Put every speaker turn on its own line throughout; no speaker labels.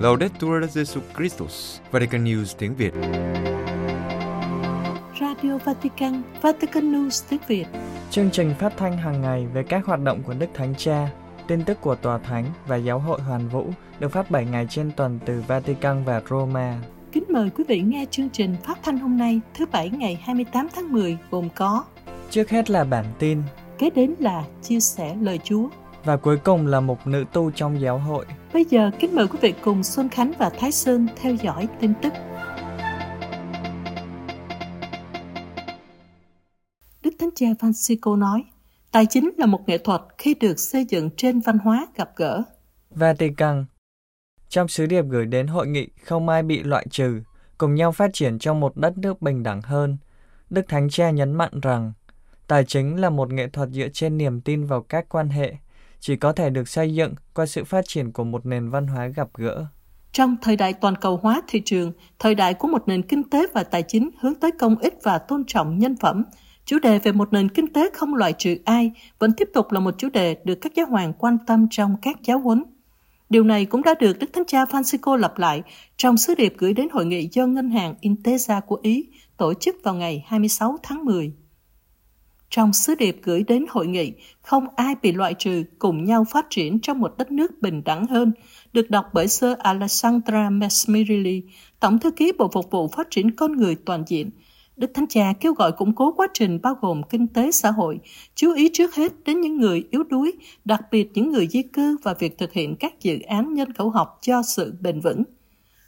Laudetur Jesu Christus, Vatican News tiếng Việt.
Radio Vatican, Vatican News tiếng Việt.
Chương trình phát thanh hàng ngày về các hoạt động của Đức Thánh Cha, tin tức của Tòa Thánh và Giáo hội Hoàn Vũ được phát 7 ngày trên tuần từ Vatican và Roma.
Kính mời quý vị nghe chương trình phát thanh hôm nay thứ Bảy ngày 28 tháng 10 gồm có
Trước hết là bản tin
Kế đến là chia sẻ lời Chúa
và cuối cùng là một nữ tu trong giáo hội.
Bây giờ kính mời quý vị cùng Xuân Khánh và Thái Sơn theo dõi tin tức. Đức Thánh Cha Francisco nói, tài chính là một nghệ thuật khi được xây dựng trên văn hóa gặp gỡ.
Vatican Trong sứ điệp gửi đến hội nghị không ai bị loại trừ, cùng nhau phát triển trong một đất nước bình đẳng hơn, Đức Thánh Cha nhấn mạnh rằng tài chính là một nghệ thuật dựa trên niềm tin vào các quan hệ, chỉ có thể được xây dựng qua sự phát triển của một nền văn hóa gặp gỡ.
Trong thời đại toàn cầu hóa thị trường, thời đại của một nền kinh tế và tài chính hướng tới công ích và tôn trọng nhân phẩm, chủ đề về một nền kinh tế không loại trừ ai vẫn tiếp tục là một chủ đề được các giáo hoàng quan tâm trong các giáo huấn. Điều này cũng đã được Đức Thánh Cha Francisco lặp lại trong sứ điệp gửi đến hội nghị do Ngân hàng Intesa của Ý tổ chức vào ngày 26 tháng 10. Trong sứ điệp gửi đến hội nghị, không ai bị loại trừ cùng nhau phát triển trong một đất nước bình đẳng hơn, được đọc bởi Sir Alessandra Mesmerili, Tổng thư ký Bộ Phục vụ Phát triển Con Người Toàn diện. Đức Thánh Cha kêu gọi củng cố quá trình bao gồm kinh tế xã hội, chú ý trước hết đến những người yếu đuối, đặc biệt những người di cư và việc thực hiện các dự án nhân khẩu học cho sự bền vững.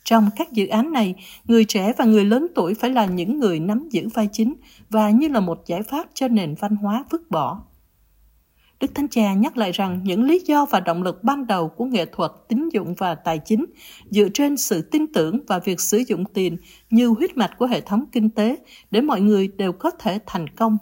Trong các dự án này, người trẻ và người lớn tuổi phải là những người nắm giữ vai chính và như là một giải pháp cho nền văn hóa vứt bỏ. Đức Thánh Cha nhắc lại rằng những lý do và động lực ban đầu của nghệ thuật tín dụng và tài chính dựa trên sự tin tưởng và việc sử dụng tiền như huyết mạch của hệ thống kinh tế để mọi người đều có thể thành công.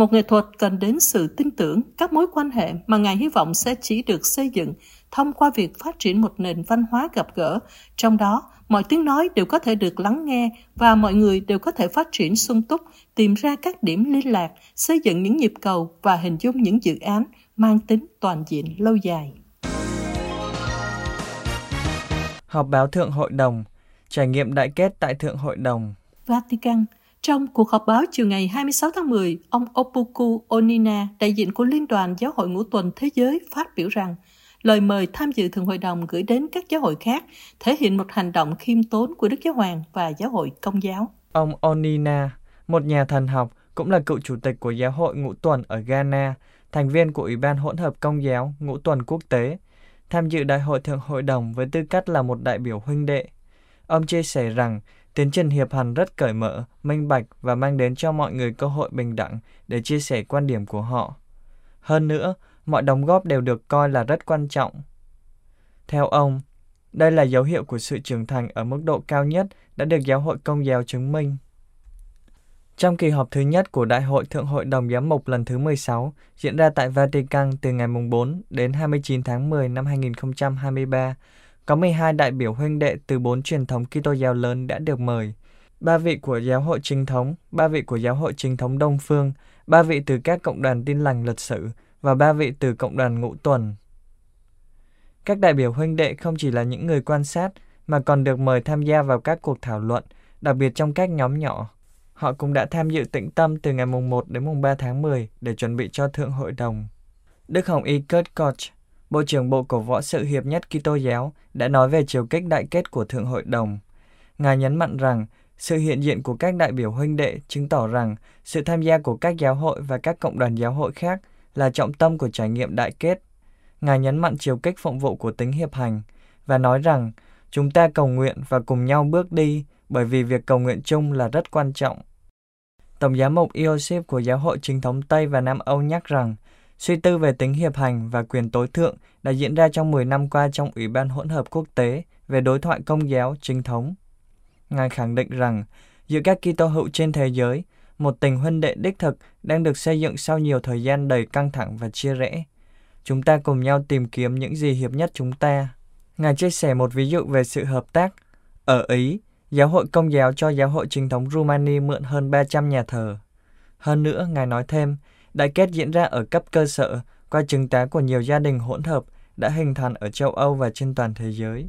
Một nghệ thuật cần đến sự tin tưởng, các mối quan hệ mà Ngài hy vọng sẽ chỉ được xây dựng thông qua việc phát triển một nền văn hóa gặp gỡ, trong đó mọi tiếng nói đều có thể được lắng nghe và mọi người đều có thể phát triển sung túc, tìm ra các điểm liên lạc, xây dựng những nhịp cầu và hình dung những dự án mang tính toàn diện lâu dài.
Họp báo Thượng Hội đồng, trải nghiệm đại kết tại Thượng Hội đồng.
Vatican trong cuộc họp báo chiều ngày 26 tháng 10, ông Opoku Onina, đại diện của Liên đoàn Giáo hội Ngũ tuần Thế giới, phát biểu rằng lời mời tham dự Thượng Hội đồng gửi đến các giáo hội khác thể hiện một hành động khiêm tốn của Đức Giáo Hoàng và Giáo hội Công giáo.
Ông Onina, một nhà thần học, cũng là cựu chủ tịch của Giáo hội Ngũ tuần ở Ghana, thành viên của Ủy ban hỗn hợp Công giáo Ngũ tuần Quốc tế, tham dự Đại hội Thượng Hội đồng với tư cách là một đại biểu huynh đệ. Ông chia sẻ rằng tiến trình hiệp hành rất cởi mở, minh bạch và mang đến cho mọi người cơ hội bình đẳng để chia sẻ quan điểm của họ. Hơn nữa, mọi đóng góp đều được coi là rất quan trọng. Theo ông, đây là dấu hiệu của sự trưởng thành ở mức độ cao nhất đã được Giáo hội Công giáo chứng minh. Trong kỳ họp thứ nhất của Đại hội Thượng hội đồng Giám mục lần thứ 16 diễn ra tại Vatican từ ngày 4 đến 29 tháng 10 năm 2023, có 12 đại biểu huynh đệ từ bốn truyền thống Kitô giáo lớn đã được mời. Ba vị của giáo hội chính thống, ba vị của giáo hội chính thống Đông Phương, ba vị từ các cộng đoàn tin lành lịch sử và ba vị từ cộng đoàn ngũ tuần. Các đại biểu huynh đệ không chỉ là những người quan sát mà còn được mời tham gia vào các cuộc thảo luận, đặc biệt trong các nhóm nhỏ. Họ cũng đã tham dự tĩnh tâm từ ngày mùng 1 đến mùng 3 tháng 10 để chuẩn bị cho Thượng Hội đồng. Đức Hồng Y Kurt Koch, Bộ trưởng Bộ Cổ võ sự hiệp nhất Kitô giáo đã nói về chiều kích đại kết của Thượng Hội đồng. Ngài nhấn mạnh rằng, sự hiện diện của các đại biểu huynh đệ chứng tỏ rằng sự tham gia của các giáo hội và các cộng đoàn giáo hội khác là trọng tâm của trải nghiệm đại kết. Ngài nhấn mạnh chiều kích phụng vụ của tính hiệp hành và nói rằng chúng ta cầu nguyện và cùng nhau bước đi bởi vì việc cầu nguyện chung là rất quan trọng. Tổng giám mục Iosif của giáo hội chính thống Tây và Nam Âu nhắc rằng Suy tư về tính hiệp hành và quyền tối thượng đã diễn ra trong 10 năm qua trong Ủy ban hỗn hợp quốc tế về đối thoại công giáo chính thống. Ngài khẳng định rằng, giữa các Kitô hữu trên thế giới, một tình huynh đệ đích thực đang được xây dựng sau nhiều thời gian đầy căng thẳng và chia rẽ. Chúng ta cùng nhau tìm kiếm những gì hiệp nhất chúng ta. Ngài chia sẻ một ví dụ về sự hợp tác. Ở Ý, giáo hội công giáo cho giáo hội chính thống Rumani mượn hơn 300 nhà thờ. Hơn nữa, Ngài nói thêm, Đại kết diễn ra ở cấp cơ sở, qua chứng tá của nhiều gia đình hỗn hợp đã hình thành ở châu Âu và trên toàn thế giới.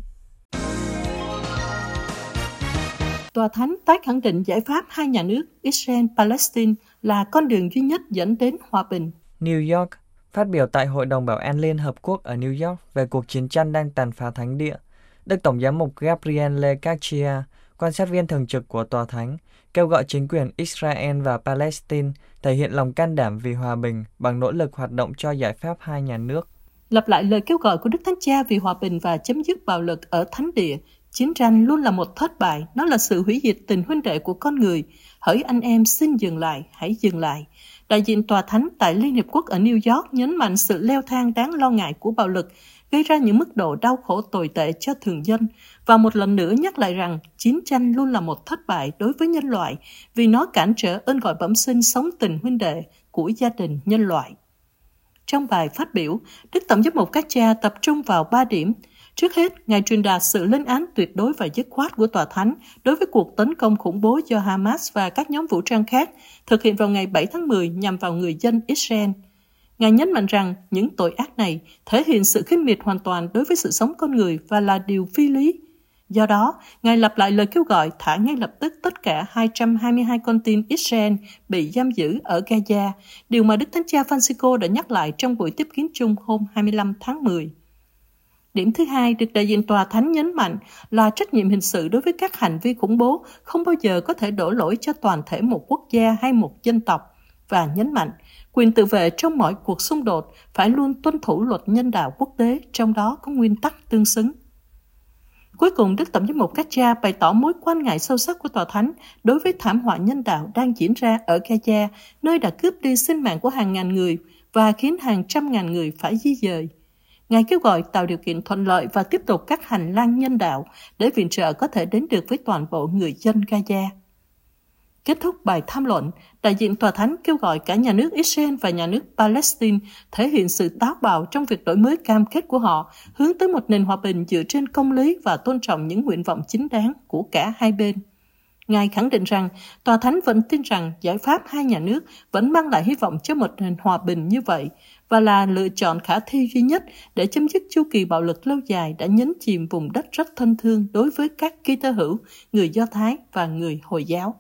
Tòa Thánh tái khẳng định giải pháp hai nhà nước Israel-Palestine là con đường duy nhất dẫn đến hòa bình.
New York phát biểu tại Hội đồng Bảo an Liên Hợp Quốc ở New York về cuộc chiến tranh đang tàn phá thánh địa, Đức Tổng giám mục Gabriele Caccia, quan sát viên thường trực của Tòa Thánh, kêu gọi chính quyền Israel và Palestine thể hiện lòng can đảm vì hòa bình bằng nỗ lực hoạt động cho giải pháp hai nhà nước.
Lặp lại lời kêu gọi của Đức Thánh Cha vì hòa bình và chấm dứt bạo lực ở thánh địa, chiến tranh luôn là một thất bại, nó là sự hủy diệt tình huynh đệ của con người. Hỡi anh em xin dừng lại, hãy dừng lại. Đại diện Tòa Thánh tại Liên Hiệp Quốc ở New York nhấn mạnh sự leo thang đáng lo ngại của bạo lực, gây ra những mức độ đau khổ tồi tệ cho thường dân, và một lần nữa nhắc lại rằng chiến tranh luôn là một thất bại đối với nhân loại vì nó cản trở ơn gọi bẩm sinh sống tình huynh đệ của gia đình nhân loại. Trong bài phát biểu, Đức Tổng giám mục các cha tập trung vào ba điểm. Trước hết, Ngài truyền đạt sự lên án tuyệt đối và dứt khoát của Tòa Thánh đối với cuộc tấn công khủng bố do Hamas và các nhóm vũ trang khác thực hiện vào ngày 7 tháng 10 nhằm vào người dân Israel. Ngài nhấn mạnh rằng những tội ác này thể hiện sự khinh miệt hoàn toàn đối với sự sống con người và là điều phi lý. Do đó, Ngài lặp lại lời kêu gọi thả ngay lập tức tất cả 222 con tin Israel bị giam giữ ở Gaza, điều mà Đức Thánh Cha Francisco đã nhắc lại trong buổi tiếp kiến chung hôm 25 tháng 10. Điểm thứ hai được đại diện tòa thánh nhấn mạnh là trách nhiệm hình sự đối với các hành vi khủng bố không bao giờ có thể đổ lỗi cho toàn thể một quốc gia hay một dân tộc và nhấn mạnh quyền tự vệ trong mọi cuộc xung đột phải luôn tuân thủ luật nhân đạo quốc tế, trong đó có nguyên tắc tương xứng. Cuối cùng, Đức Tổng giám mục Các Cha bày tỏ mối quan ngại sâu sắc của Tòa Thánh đối với thảm họa nhân đạo đang diễn ra ở Gaza, nơi đã cướp đi sinh mạng của hàng ngàn người và khiến hàng trăm ngàn người phải di dời. Ngài kêu gọi tạo điều kiện thuận lợi và tiếp tục các hành lang nhân đạo để viện trợ có thể đến được với toàn bộ người dân Gaza. Kết thúc bài tham luận, đại diện tòa thánh kêu gọi cả nhà nước Israel và nhà nước Palestine thể hiện sự táo bạo trong việc đổi mới cam kết của họ hướng tới một nền hòa bình dựa trên công lý và tôn trọng những nguyện vọng chính đáng của cả hai bên. Ngài khẳng định rằng tòa thánh vẫn tin rằng giải pháp hai nhà nước vẫn mang lại hy vọng cho một nền hòa bình như vậy và là lựa chọn khả thi duy nhất để chấm dứt chu kỳ bạo lực lâu dài đã nhấn chìm vùng đất rất thân thương đối với các ký tơ hữu, người Do Thái và người Hồi giáo.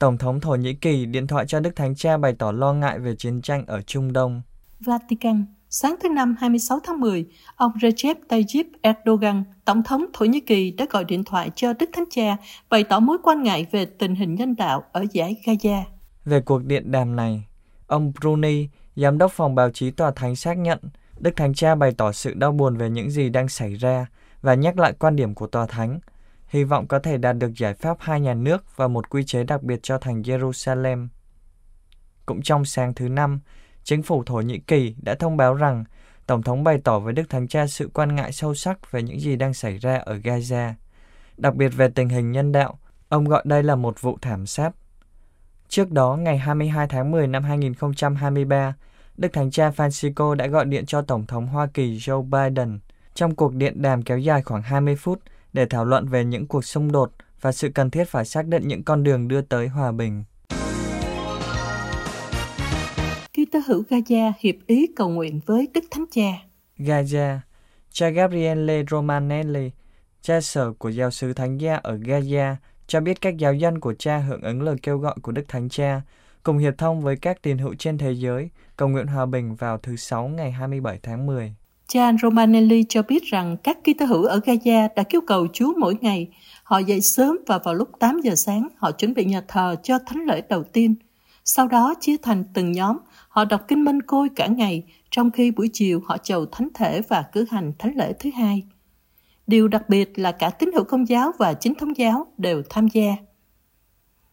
Tổng thống Thổ Nhĩ Kỳ điện thoại cho Đức Thánh Cha bày tỏ lo ngại về chiến tranh ở Trung Đông.
Vatican Sáng thứ Năm 26 tháng 10, ông Recep Tayyip Erdogan, Tổng thống Thổ Nhĩ Kỳ đã gọi điện thoại cho Đức Thánh Cha bày tỏ mối quan ngại về tình hình nhân đạo ở giải Gaza.
Về cuộc điện đàm này, ông Bruni, Giám đốc phòng báo chí tòa thánh xác nhận Đức Thánh Cha bày tỏ sự đau buồn về những gì đang xảy ra và nhắc lại quan điểm của tòa thánh – hy vọng có thể đạt được giải pháp hai nhà nước và một quy chế đặc biệt cho thành Jerusalem. Cũng trong sáng thứ Năm, chính phủ Thổ Nhĩ Kỳ đã thông báo rằng Tổng thống bày tỏ với Đức Thánh Cha sự quan ngại sâu sắc về những gì đang xảy ra ở Gaza, đặc biệt về tình hình nhân đạo. Ông gọi đây là một vụ thảm sát. Trước đó, ngày 22 tháng 10 năm 2023, Đức Thánh Cha Francisco đã gọi điện cho Tổng thống Hoa Kỳ Joe Biden. Trong cuộc điện đàm kéo dài khoảng 20 phút, để thảo luận về những cuộc xung đột và sự cần thiết phải xác định những con đường đưa tới hòa bình.
Kitô hữu Gaza hiệp ý cầu nguyện với Đức Thánh Cha.
Gaza, cha Gabriele Romanelli, cha sở của giáo sứ Thánh Gia ở Gaza, cho biết các giáo dân của cha hưởng ứng lời kêu gọi của Đức Thánh Cha, cùng hiệp thông với các tín hữu trên thế giới, cầu nguyện hòa bình vào thứ Sáu ngày 27 tháng 10.
Cha Romanelli cho biết rằng các Kitô hữu ở Gaza đã kêu cầu Chúa mỗi ngày. Họ dậy sớm và vào lúc 8 giờ sáng họ chuẩn bị nhà thờ cho thánh lễ đầu tiên. Sau đó chia thành từng nhóm, họ đọc kinh minh côi cả ngày, trong khi buổi chiều họ chầu thánh thể và cử hành thánh lễ thứ hai. Điều đặc biệt là cả tín hữu công giáo và chính thống giáo đều tham gia.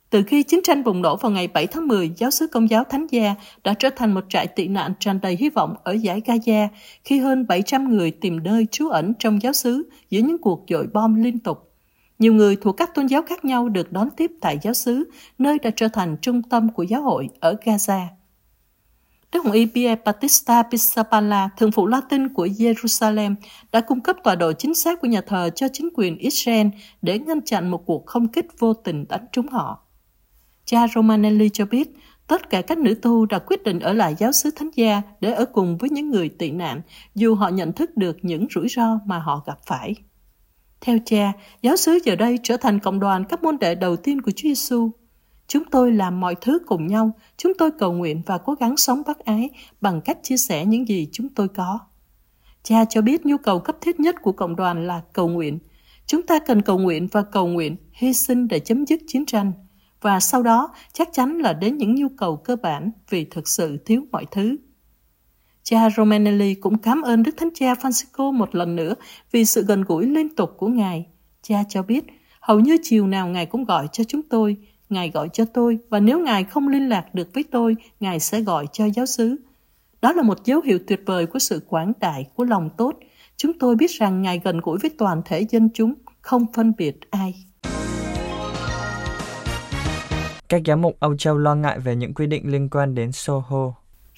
Từ khi chiến tranh bùng nổ vào ngày 7 tháng 10, giáo sứ công giáo Thánh Gia đã trở thành một trại tị nạn tràn đầy hy vọng ở giải Gaza khi hơn 700 người tìm nơi trú ẩn trong giáo sứ giữa những cuộc dội bom liên tục. Nhiều người thuộc các tôn giáo khác nhau được đón tiếp tại giáo sứ, nơi đã trở thành trung tâm của giáo hội ở Gaza. Đức Hồng Y Pierre Battista Pisapala, thường phụ Latin của Jerusalem, đã cung cấp tọa độ chính xác của nhà thờ cho chính quyền Israel để ngăn chặn một cuộc không kích vô tình đánh trúng họ. Cha Romanelli cho biết, Tất cả các nữ tu đã quyết định ở lại giáo xứ thánh gia để ở cùng với những người tị nạn, dù họ nhận thức được những rủi ro mà họ gặp phải. Theo cha, giáo xứ giờ đây trở thành cộng đoàn các môn đệ đầu tiên của Chúa Giêsu. Chúng tôi làm mọi thứ cùng nhau, chúng tôi cầu nguyện và cố gắng sống bác ái bằng cách chia sẻ những gì chúng tôi có. Cha cho biết nhu cầu cấp thiết nhất của cộng đoàn là cầu nguyện. Chúng ta cần cầu nguyện và cầu nguyện, hy sinh để chấm dứt chiến tranh. Và sau đó chắc chắn là đến những nhu cầu cơ bản vì thực sự thiếu mọi thứ. Cha Romanelli cũng cảm ơn Đức Thánh Cha Francisco một lần nữa vì sự gần gũi liên tục của Ngài. Cha cho biết, hầu như chiều nào Ngài cũng gọi cho chúng tôi, Ngài gọi cho tôi và nếu Ngài không liên lạc được với tôi, Ngài sẽ gọi cho giáo xứ. Đó là một dấu hiệu tuyệt vời của sự quảng đại, của lòng tốt. Chúng tôi biết rằng Ngài gần gũi với toàn thể dân chúng, không phân biệt ai.
Các giám mục Âu Châu lo ngại về những quy định liên quan đến Soho.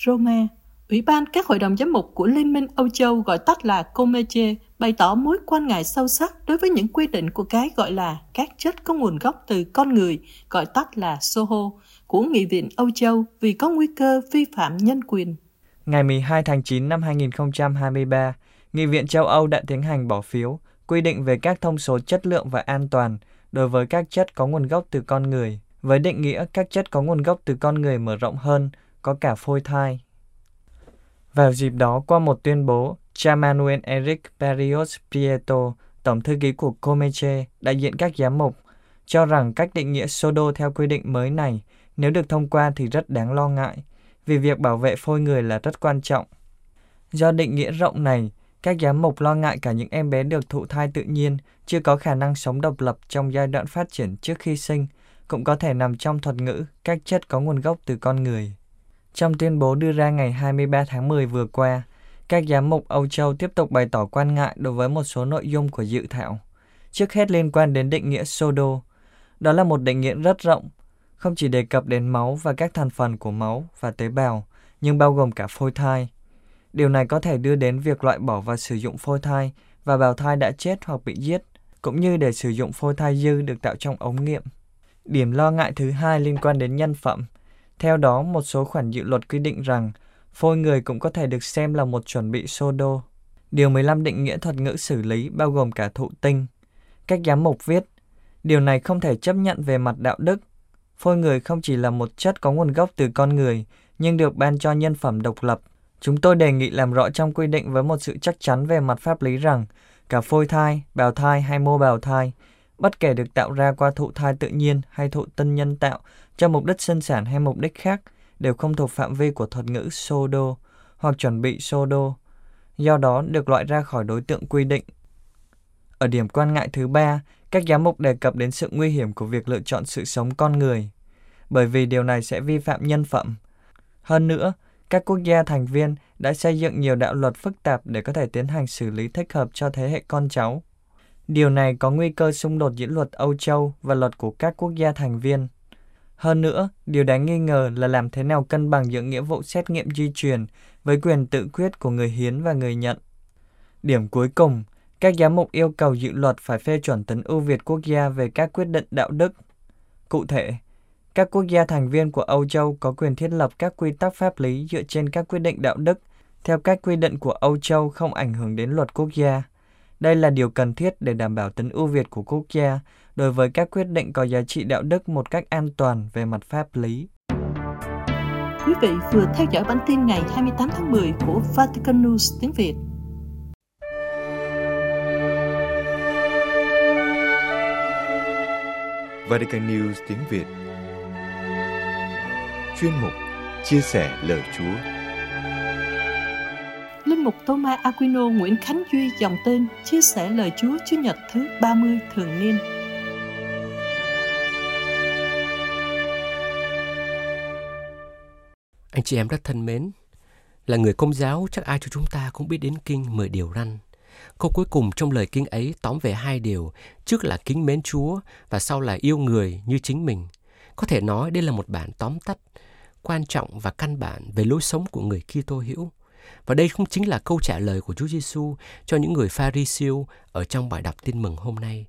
Roma, Ủy ban các hội đồng giám mục của Liên minh Âu Châu gọi tắt là Comeche bày tỏ mối quan ngại sâu sắc đối với những quy định của cái gọi là các chất có nguồn gốc từ con người, gọi tắt là SOHO, của Nghị viện Âu Châu vì có nguy cơ vi phạm nhân quyền.
Ngày 12 tháng 9 năm 2023, Nghị viện châu Âu đã tiến hành bỏ phiếu quy định về các thông số chất lượng và an toàn đối với các chất có nguồn gốc từ con người, với định nghĩa các chất có nguồn gốc từ con người mở rộng hơn, có cả phôi thai. Vào dịp đó, qua một tuyên bố, cha Manuel Eric Barrios Prieto, tổng thư ký của Comeche, đại diện các giám mục, cho rằng cách định nghĩa Sodo theo quy định mới này, nếu được thông qua thì rất đáng lo ngại, vì việc bảo vệ phôi người là rất quan trọng. Do định nghĩa rộng này, các giám mục lo ngại cả những em bé được thụ thai tự nhiên, chưa có khả năng sống độc lập trong giai đoạn phát triển trước khi sinh, cũng có thể nằm trong thuật ngữ các chất có nguồn gốc từ con người. Trong tuyên bố đưa ra ngày 23 tháng 10 vừa qua, các giám mục Âu Châu tiếp tục bày tỏ quan ngại đối với một số nội dung của dự thảo. Trước hết liên quan đến định nghĩa sodo. Đó là một định nghĩa rất rộng, không chỉ đề cập đến máu và các thành phần của máu và tế bào, nhưng bao gồm cả phôi thai. Điều này có thể đưa đến việc loại bỏ và sử dụng phôi thai và bào thai đã chết hoặc bị giết, cũng như để sử dụng phôi thai dư được tạo trong ống nghiệm. Điểm lo ngại thứ hai liên quan đến nhân phẩm. Theo đó, một số khoản dự luật quy định rằng phôi người cũng có thể được xem là một chuẩn bị sô đô. Điều 15 định nghĩa thuật ngữ xử lý bao gồm cả thụ tinh. Cách giám mục viết, điều này không thể chấp nhận về mặt đạo đức. Phôi người không chỉ là một chất có nguồn gốc từ con người, nhưng được ban cho nhân phẩm độc lập. Chúng tôi đề nghị làm rõ trong quy định với một sự chắc chắn về mặt pháp lý rằng cả phôi thai, bào thai hay mô bào thai, bất kể được tạo ra qua thụ thai tự nhiên hay thụ tinh nhân tạo cho mục đích sinh sản hay mục đích khác, đều không thuộc phạm vi của thuật ngữ sodo hoặc chuẩn bị sodo, do đó được loại ra khỏi đối tượng quy định. Ở điểm quan ngại thứ ba, các giám mục đề cập đến sự nguy hiểm của việc lựa chọn sự sống con người, bởi vì điều này sẽ vi phạm nhân phẩm. Hơn nữa, các quốc gia thành viên đã xây dựng nhiều đạo luật phức tạp để có thể tiến hành xử lý thích hợp cho thế hệ con cháu. Điều này có nguy cơ xung đột giữa luật Âu Châu và luật của các quốc gia thành viên. Hơn nữa, điều đáng nghi ngờ là làm thế nào cân bằng giữa nghĩa vụ xét nghiệm di truyền với quyền tự quyết của người hiến và người nhận. Điểm cuối cùng, các giám mục yêu cầu dự luật phải phê chuẩn tính ưu việt quốc gia về các quyết định đạo đức. Cụ thể, các quốc gia thành viên của Âu Châu có quyền thiết lập các quy tắc pháp lý dựa trên các quyết định đạo đức theo các quy định của Âu Châu không ảnh hưởng đến luật quốc gia. Đây là điều cần thiết để đảm bảo tính ưu việt của quốc gia đối với các quyết định có giá trị đạo đức một cách an toàn về mặt pháp lý.
Quý vị vừa theo dõi bản tin ngày 28 tháng 10 của Vatican News tiếng Việt.
Vatican News tiếng Việt Chuyên mục Chia sẻ lời Chúa
mục Thomas Aquino Nguyễn Khánh Duy dòng tên chia sẻ lời Chúa Chúa Nhật thứ 30 thường niên.
Anh chị em rất thân mến, là người công giáo chắc ai cho chúng ta cũng biết đến kinh 10 điều răn. Câu cuối cùng trong lời kinh ấy tóm về hai điều, trước là kính mến Chúa và sau là yêu người như chính mình. Có thể nói đây là một bản tóm tắt quan trọng và căn bản về lối sống của người Kitô hữu. Và đây cũng chính là câu trả lời của Chúa Giêsu cho những người Pharisêu ở trong bài đọc tin mừng hôm nay.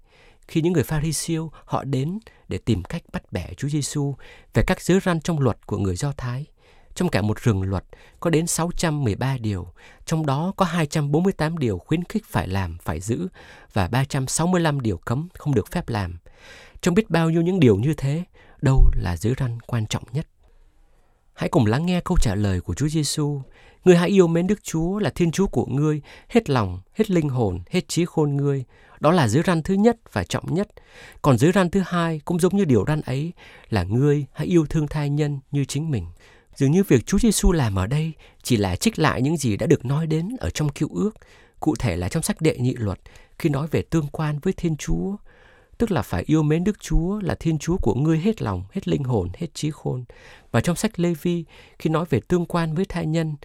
khi những người Pharisêu họ đến để tìm cách bắt bẻ Chúa Giêsu về các giới răn trong luật của người Do Thái. Trong cả một rừng luật có đến 613 điều, trong đó có 248 điều khuyến khích phải làm, phải giữ và 365 điều cấm không được phép làm. Trong biết bao nhiêu những điều như thế, đâu là giới răn quan trọng nhất? Hãy cùng lắng nghe câu trả lời của Chúa Giêsu. người hãy yêu mến Đức Chúa là Thiên Chúa của ngươi, hết lòng, hết linh hồn, hết trí khôn ngươi. Đó là giới răn thứ nhất và trọng nhất. Còn giới răn thứ hai cũng giống như điều răn ấy là ngươi hãy yêu thương thai nhân như chính mình. Dường như việc Chúa Giêsu làm ở đây chỉ là trích lại những gì đã được nói đến ở trong cựu ước, cụ thể là trong sách đệ nhị luật khi nói về tương quan với Thiên Chúa, tức là phải yêu mến Đức Chúa là Thiên Chúa của ngươi hết lòng, hết linh hồn, hết trí khôn. Và trong sách Lê Vi, khi nói về tương quan với thai nhân,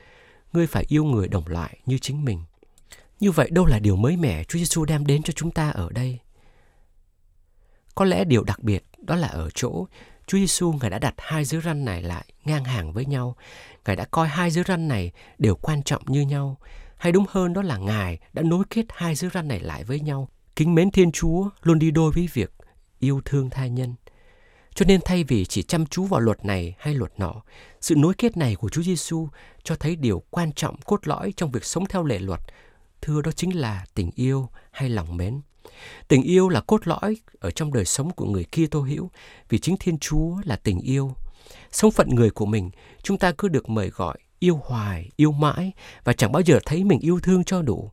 ngươi phải yêu người đồng loại như chính mình. Như vậy đâu là điều mới mẻ Chúa Giêsu đem đến cho chúng ta ở đây? Có lẽ điều đặc biệt đó là ở chỗ Chúa Giêsu ngài đã đặt hai giới răn này lại ngang hàng với nhau. Ngài đã coi hai giới răn này đều quan trọng như nhau. Hay đúng hơn đó là Ngài đã nối kết hai giới răn này lại với nhau. Kính mến Thiên Chúa luôn đi đôi với việc yêu thương tha nhân. Cho nên thay vì chỉ chăm chú vào luật này hay luật nọ, sự nối kết này của Chúa Giêsu cho thấy điều quan trọng cốt lõi trong việc sống theo lệ luật, thưa đó chính là tình yêu hay lòng mến. Tình yêu là cốt lõi ở trong đời sống của người kia tô hữu, vì chính Thiên Chúa là tình yêu. Sống phận người của mình, chúng ta cứ được mời gọi yêu hoài, yêu mãi và chẳng bao giờ thấy mình yêu thương cho đủ.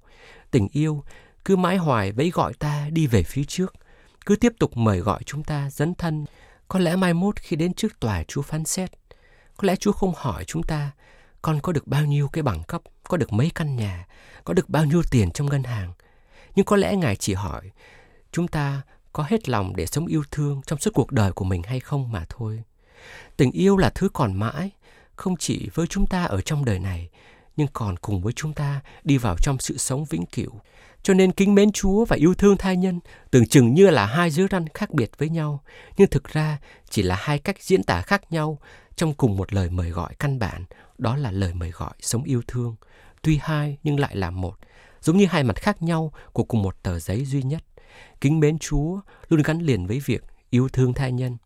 Tình yêu cứ mãi hoài vẫy gọi ta đi về phía trước, cứ tiếp tục mời gọi chúng ta dấn thân. Có lẽ mai mốt khi đến trước tòa Chúa phán xét, có lẽ Chúa không hỏi chúng ta con có được bao nhiêu cái bằng cấp, có được mấy căn nhà, có được bao nhiêu tiền trong ngân hàng. Nhưng có lẽ Ngài chỉ hỏi chúng ta có hết lòng để sống yêu thương trong suốt cuộc đời của mình hay không mà thôi. Tình yêu là thứ còn mãi, không chỉ với chúng ta ở trong đời này, nhưng còn cùng với chúng ta đi vào trong sự sống vĩnh cửu. Cho nên kính mến Chúa và yêu thương thai nhân tưởng chừng như là hai giới răn khác biệt với nhau, nhưng thực ra chỉ là hai cách diễn tả khác nhau trong cùng một lời mời gọi căn bản, đó là lời mời gọi sống yêu thương. Tuy hai nhưng lại là một, giống như hai mặt khác nhau của cùng một tờ giấy duy nhất. Kính mến Chúa luôn gắn liền với việc yêu thương thai nhân.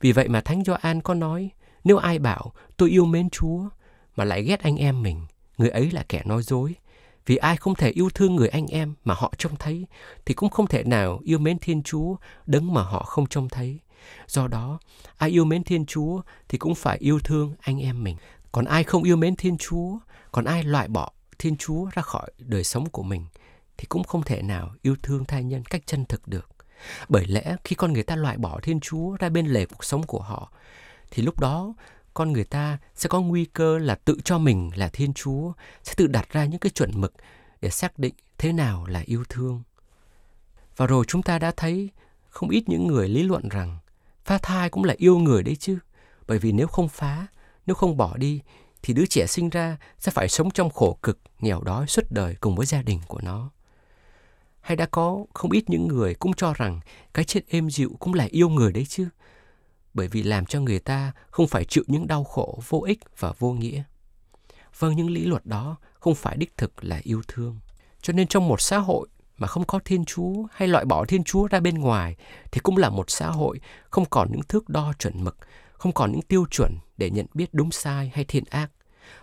Vì vậy mà Thánh Gioan có nói, nếu ai bảo tôi yêu mến Chúa mà lại ghét anh em mình, người ấy là kẻ nói dối. Vì ai không thể yêu thương người anh em mà họ trông thấy, thì cũng không thể nào yêu mến Thiên Chúa đấng mà họ không trông thấy. Do đó, ai yêu mến Thiên Chúa thì cũng phải yêu thương anh em mình. Còn ai không yêu mến Thiên Chúa, còn ai loại bỏ Thiên Chúa ra khỏi đời sống của mình, thì cũng không thể nào yêu thương thai nhân cách chân thực được. Bởi lẽ khi con người ta loại bỏ Thiên Chúa ra bên lề cuộc sống của họ, thì lúc đó con người ta sẽ có nguy cơ là tự cho mình là Thiên Chúa, sẽ tự đặt ra những cái chuẩn mực để xác định thế nào là yêu thương. Và rồi chúng ta đã thấy không ít những người lý luận rằng phá thai cũng là yêu người đấy chứ. Bởi vì nếu không phá, nếu không bỏ đi, thì đứa trẻ sinh ra sẽ phải sống trong khổ cực, nghèo đói suốt đời cùng với gia đình của nó. Hay đã có không ít những người cũng cho rằng cái chết êm dịu cũng là yêu người đấy chứ. Bởi vì làm cho người ta không phải chịu những đau khổ vô ích và vô nghĩa. Vâng, những lý luật đó không phải đích thực là yêu thương. Cho nên trong một xã hội mà không có Thiên Chúa hay loại bỏ Thiên Chúa ra bên ngoài thì cũng là một xã hội không còn những thước đo chuẩn mực, không còn những tiêu chuẩn để nhận biết đúng sai hay thiện ác.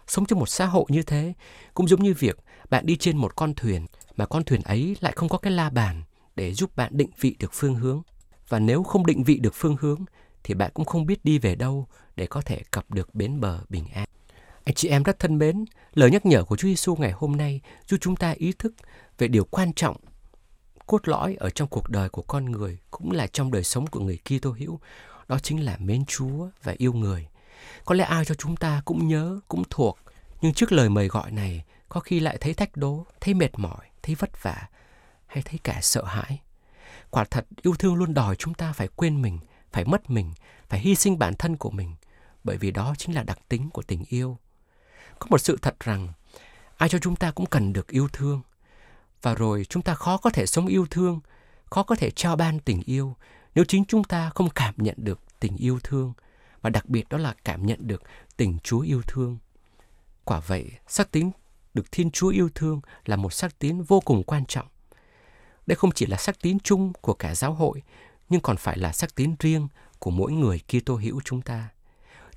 Sống trong một xã hội như thế cũng giống như việc bạn đi trên một con thuyền mà con thuyền ấy lại không có cái la bàn để giúp bạn định vị được phương hướng. Và nếu không định vị được phương hướng thì bạn cũng không biết đi về đâu để có thể cập được bến bờ bình an. Anh chị em rất thân mến, lời nhắc nhở của Chúa Giêsu ngày hôm nay giúp chúng ta ý thức về điều quan trọng cốt lõi ở trong cuộc đời của con người cũng là trong đời sống của người Kitô hữu, đó chính là mến Chúa và yêu người. Có lẽ ai cho chúng ta cũng nhớ, cũng thuộc, nhưng trước lời mời gọi này, có khi lại thấy thách đố, thấy mệt mỏi, thấy vất vả, hay thấy cả sợ hãi. Quả thật, yêu thương luôn đòi chúng ta phải quên mình, phải mất mình, phải hy sinh bản thân của mình, bởi vì đó chính là đặc tính của tình yêu. Có một sự thật rằng, ai cho chúng ta cũng cần được yêu thương, và rồi chúng ta khó có thể sống yêu thương, khó có thể trao ban tình yêu nếu chính chúng ta không cảm nhận được tình yêu thương và đặc biệt đó là cảm nhận được tình Chúa yêu thương. Quả vậy, sắc tín được Thiên Chúa yêu thương là một sắc tín vô cùng quan trọng. đây không chỉ là sắc tín chung của cả giáo hội, nhưng còn phải là sắc tín riêng của mỗi người Kitô hữu chúng ta.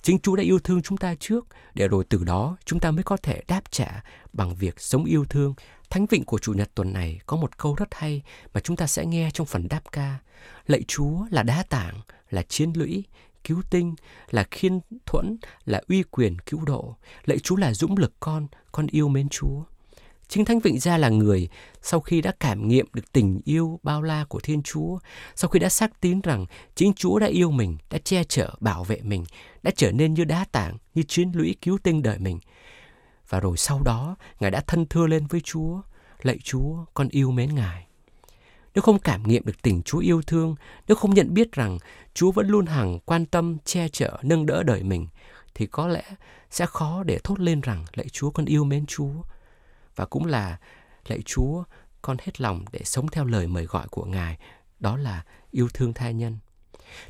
Chính Chúa đã yêu thương chúng ta trước, để rồi từ đó chúng ta mới có thể đáp trả bằng việc sống yêu thương. Thánh vịnh của Chủ nhật tuần này có một câu rất hay mà chúng ta sẽ nghe trong phần đáp ca. Lạy Chúa là đá tảng, là chiến lũy, cứu tinh, là khiên thuẫn, là uy quyền cứu độ. Lạy Chúa là dũng lực con, con yêu mến Chúa. Chính Thánh Vịnh Gia là người sau khi đã cảm nghiệm được tình yêu bao la của Thiên Chúa, sau khi đã xác tín rằng chính Chúa đã yêu mình, đã che chở, bảo vệ mình, đã trở nên như đá tảng, như chiến lũy cứu tinh đời mình. Và rồi sau đó, Ngài đã thân thưa lên với Chúa, lạy Chúa, con yêu mến Ngài. Nếu không cảm nghiệm được tình Chúa yêu thương, nếu không nhận biết rằng Chúa vẫn luôn hằng quan tâm, che chở, nâng đỡ đời mình, thì có lẽ sẽ khó để thốt lên rằng lạy Chúa con yêu mến Chúa, và cũng là lạy Chúa, con hết lòng để sống theo lời mời gọi của Ngài, đó là yêu thương tha nhân.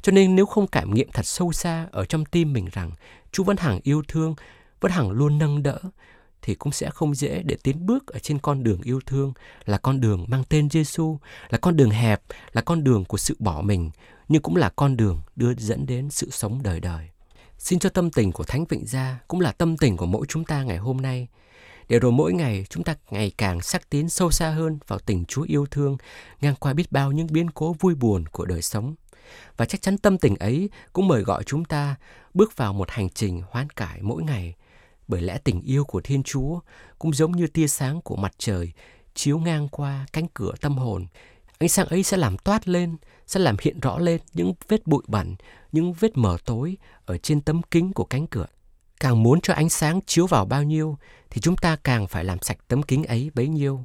Cho nên nếu không cảm nghiệm thật sâu xa ở trong tim mình rằng Chúa vẫn hằng yêu thương, vẫn hằng luôn nâng đỡ, thì cũng sẽ không dễ để tiến bước ở trên con đường yêu thương là con đường mang tên Giêsu, là con đường hẹp, là con đường của sự bỏ mình, nhưng cũng là con đường đưa dẫn đến sự sống đời đời. Xin cho tâm tình của Thánh Vịnh Gia cũng là tâm tình của mỗi chúng ta ngày hôm nay để rồi mỗi ngày chúng ta ngày càng sắc tiến sâu xa hơn vào tình Chúa yêu thương, ngang qua biết bao những biến cố vui buồn của đời sống. Và chắc chắn tâm tình ấy cũng mời gọi chúng ta bước vào một hành trình hoán cải mỗi ngày. Bởi lẽ tình yêu của Thiên Chúa cũng giống như tia sáng của mặt trời chiếu ngang qua cánh cửa tâm hồn. Ánh sáng ấy sẽ làm toát lên, sẽ làm hiện rõ lên những vết bụi bẩn, những vết mờ tối ở trên tấm kính của cánh cửa càng muốn cho ánh sáng chiếu vào bao nhiêu thì chúng ta càng phải làm sạch tấm kính ấy bấy nhiêu.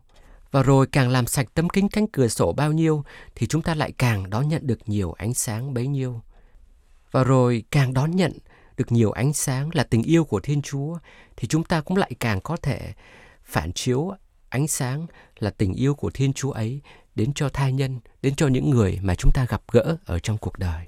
Và rồi càng làm sạch tấm kính cánh cửa sổ bao nhiêu thì chúng ta lại càng đón nhận được nhiều ánh sáng bấy nhiêu. Và rồi càng đón nhận được nhiều ánh sáng là tình yêu của Thiên Chúa thì chúng ta cũng lại càng có thể phản chiếu ánh sáng là tình yêu của Thiên Chúa ấy đến cho thai nhân, đến cho những người mà chúng ta gặp gỡ ở trong cuộc đời.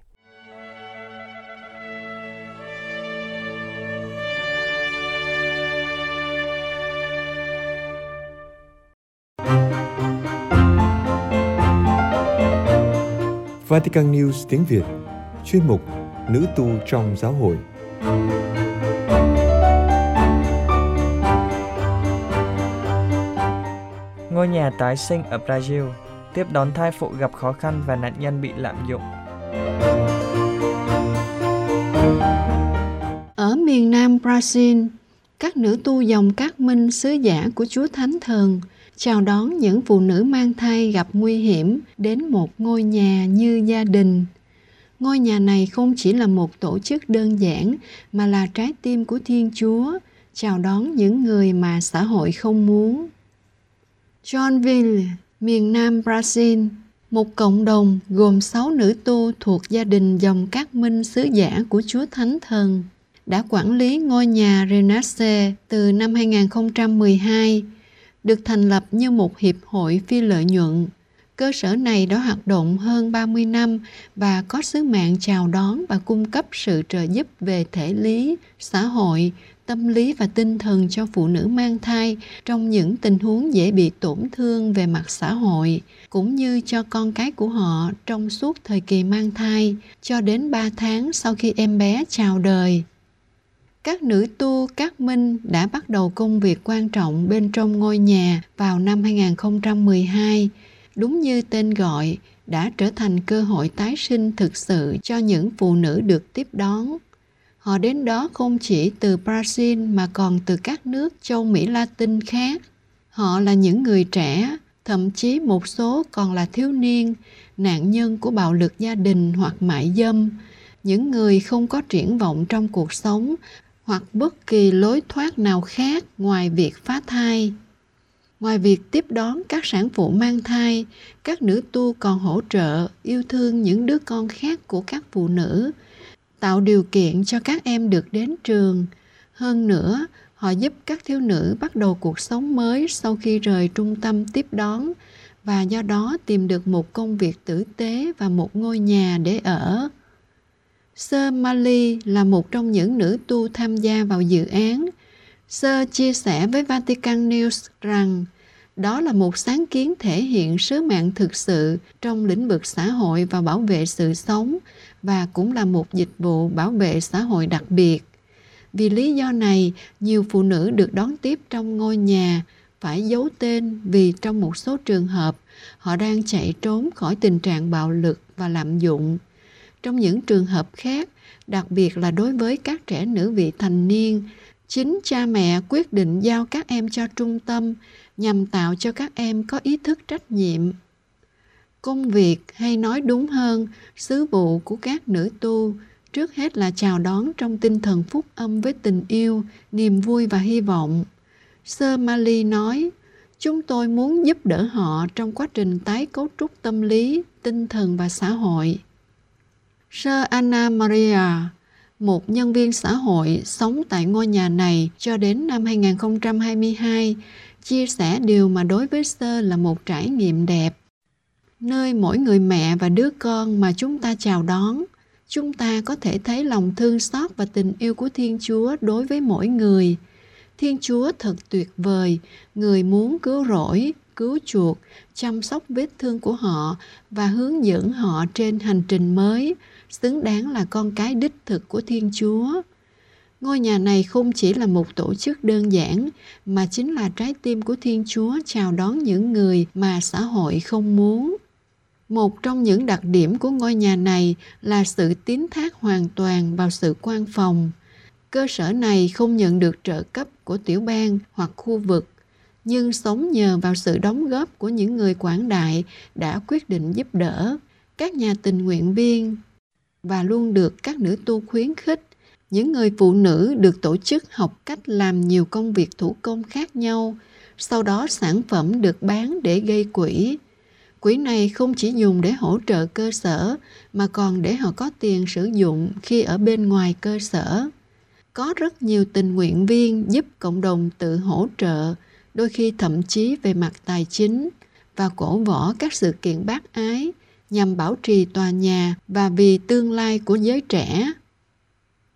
Vatican News tiếng Việt Chuyên mục Nữ tu trong giáo hội
Ngôi nhà tái sinh ở Brazil tiếp đón thai phụ gặp khó khăn và nạn nhân bị lạm dụng.
Ở miền Nam Brazil, các nữ tu dòng các minh sứ giả của Chúa Thánh Thần – chào đón những phụ nữ mang thai gặp nguy hiểm đến một ngôi nhà như gia đình. Ngôi nhà này không chỉ là một tổ chức đơn giản mà là trái tim của thiên chúa, chào đón những người mà xã hội không muốn. Johnville, miền nam brazil, một cộng đồng gồm sáu nữ tu thuộc gia đình dòng các minh sứ giả của Chúa Thánh Thần, đã quản lý ngôi nhà Renaissance từ năm 2012 được thành lập như một hiệp hội phi lợi nhuận. Cơ sở này đã hoạt động hơn 30 năm và có sứ mạng chào đón và cung cấp sự trợ giúp về thể lý, xã hội, tâm lý và tinh thần cho phụ nữ mang thai trong những tình huống dễ bị tổn thương về mặt xã hội, cũng như cho con cái của họ trong suốt thời kỳ mang thai cho đến 3 tháng sau khi em bé chào đời các nữ tu các minh đã bắt đầu công việc quan trọng bên trong ngôi nhà vào năm 2012, đúng như tên gọi, đã trở thành cơ hội tái sinh thực sự cho những phụ nữ được tiếp đón. Họ đến đó không chỉ từ Brazil mà còn từ các nước châu Mỹ Latin khác. Họ là những người trẻ, thậm chí một số còn là thiếu niên, nạn nhân của bạo lực gia đình hoặc mại dâm, những người không có triển vọng trong cuộc sống hoặc bất kỳ lối thoát nào khác ngoài việc phá thai. Ngoài việc tiếp đón các sản phụ mang thai, các nữ tu còn hỗ trợ yêu thương những đứa con khác của các phụ nữ, tạo điều kiện cho các em được đến trường. Hơn nữa, họ giúp các thiếu nữ bắt đầu cuộc sống mới sau khi rời trung tâm tiếp đón và do đó tìm được một công việc tử tế và một ngôi nhà để ở. Sơ Mali là một trong những nữ tu tham gia vào dự án. Sơ chia sẻ với Vatican News rằng Đó là một sáng kiến thể hiện sứ mạng thực sự trong lĩnh vực xã hội và bảo vệ sự sống và cũng là một dịch vụ bảo vệ xã hội đặc biệt. Vì lý do này, nhiều phụ nữ được đón tiếp trong ngôi nhà phải giấu tên vì trong một số trường hợp họ đang chạy trốn khỏi tình trạng bạo lực và lạm dụng. Trong những trường hợp khác, đặc biệt là đối với các trẻ nữ vị thành niên, chính cha mẹ quyết định giao các em cho trung tâm nhằm tạo cho các em có ý thức trách nhiệm. Công việc hay nói đúng hơn sứ vụ của các nữ tu trước hết là chào đón trong tinh thần phúc âm với tình yêu niềm vui và hy vọng. Sơ mali nói chúng tôi muốn giúp đỡ họ trong quá trình tái cấu trúc tâm lý tinh thần và xã hội sơ anna maria một nhân viên xã hội sống tại ngôi nhà này cho đến năm 2022, chia sẻ điều mà đối với Sơ là một trải nghiệm đẹp. Nơi mỗi người mẹ và đứa con mà chúng ta chào đón, chúng ta có thể thấy lòng thương xót và tình yêu của Thiên Chúa đối với mỗi người. Thiên Chúa thật tuyệt vời, người muốn cứu rỗi, cứu chuộc, chăm sóc vết thương của họ và hướng dẫn họ trên hành trình mới, xứng đáng là con cái đích thực của Thiên Chúa. Ngôi nhà này không chỉ là một tổ chức đơn giản mà chính là trái tim của Thiên Chúa chào đón những người mà xã hội không muốn. Một trong những đặc điểm của ngôi nhà này là sự tín thác hoàn toàn vào sự quan phòng. Cơ sở này không nhận được trợ cấp của tiểu bang hoặc khu vực, nhưng sống nhờ vào sự đóng góp của những người quảng đại đã quyết định giúp đỡ các nhà tình nguyện viên và luôn được các nữ tu khuyến khích. Những người phụ nữ được tổ chức học cách làm nhiều công việc thủ công khác nhau, sau đó sản phẩm được bán để gây quỹ. Quỹ này không chỉ dùng để hỗ trợ cơ sở, mà còn để họ có tiền sử dụng khi ở bên ngoài cơ sở. Có rất nhiều tình nguyện viên giúp cộng đồng tự hỗ trợ, đôi khi thậm chí về mặt tài chính và cổ võ các sự kiện bác ái nhằm bảo trì tòa nhà và vì tương lai của giới trẻ.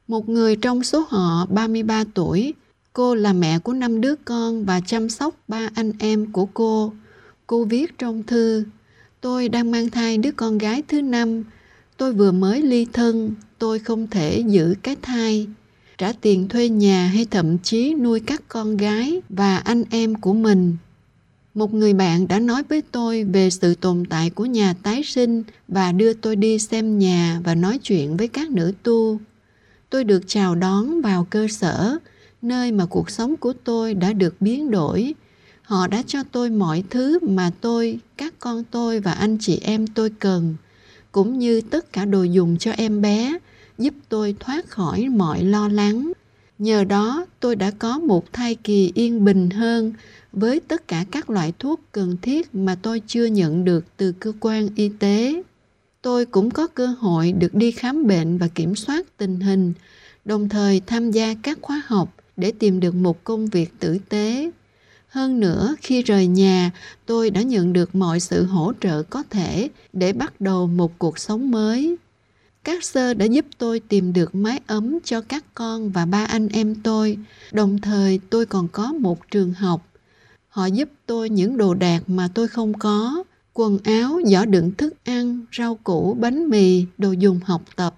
Một người trong số họ 33 tuổi, cô là mẹ của năm đứa con và chăm sóc ba anh em của cô. Cô viết trong thư, tôi đang mang thai đứa con gái thứ năm, tôi vừa mới ly thân, tôi không thể giữ cái thai, trả tiền thuê nhà hay thậm chí nuôi các con gái và anh em của mình một người bạn đã nói với tôi về sự tồn tại của nhà tái sinh và đưa tôi đi xem nhà và nói chuyện với các nữ tu. Tôi được chào đón vào cơ sở, nơi mà cuộc sống của tôi đã được biến đổi. Họ đã cho tôi mọi thứ mà tôi, các con tôi và anh chị em tôi cần, cũng như tất cả đồ dùng cho em bé, giúp tôi thoát khỏi mọi lo lắng. Nhờ đó, tôi đã có một thai kỳ yên bình hơn với tất cả các loại thuốc cần thiết mà tôi chưa nhận được từ cơ quan y tế. Tôi cũng có cơ hội được đi khám bệnh và kiểm soát tình hình, đồng thời tham gia các khóa học để tìm được một công việc tử tế. Hơn nữa, khi rời nhà, tôi đã nhận được mọi sự hỗ trợ có thể để bắt đầu một cuộc sống mới. Các sơ đã giúp tôi tìm được mái ấm cho các con và ba anh em tôi, đồng thời tôi còn có một trường học họ giúp tôi những đồ đạc mà tôi không có. Quần áo, giỏ đựng thức ăn, rau củ, bánh mì, đồ dùng học tập.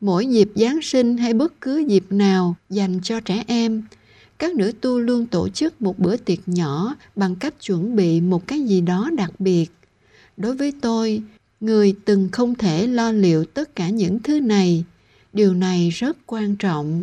Mỗi dịp giáng sinh hay bất cứ dịp nào dành cho trẻ em, các nữ tu luôn tổ chức một bữa tiệc nhỏ bằng cách chuẩn bị một cái gì đó đặc biệt. Đối với tôi, người từng không thể lo liệu tất cả những thứ này, điều này rất quan trọng.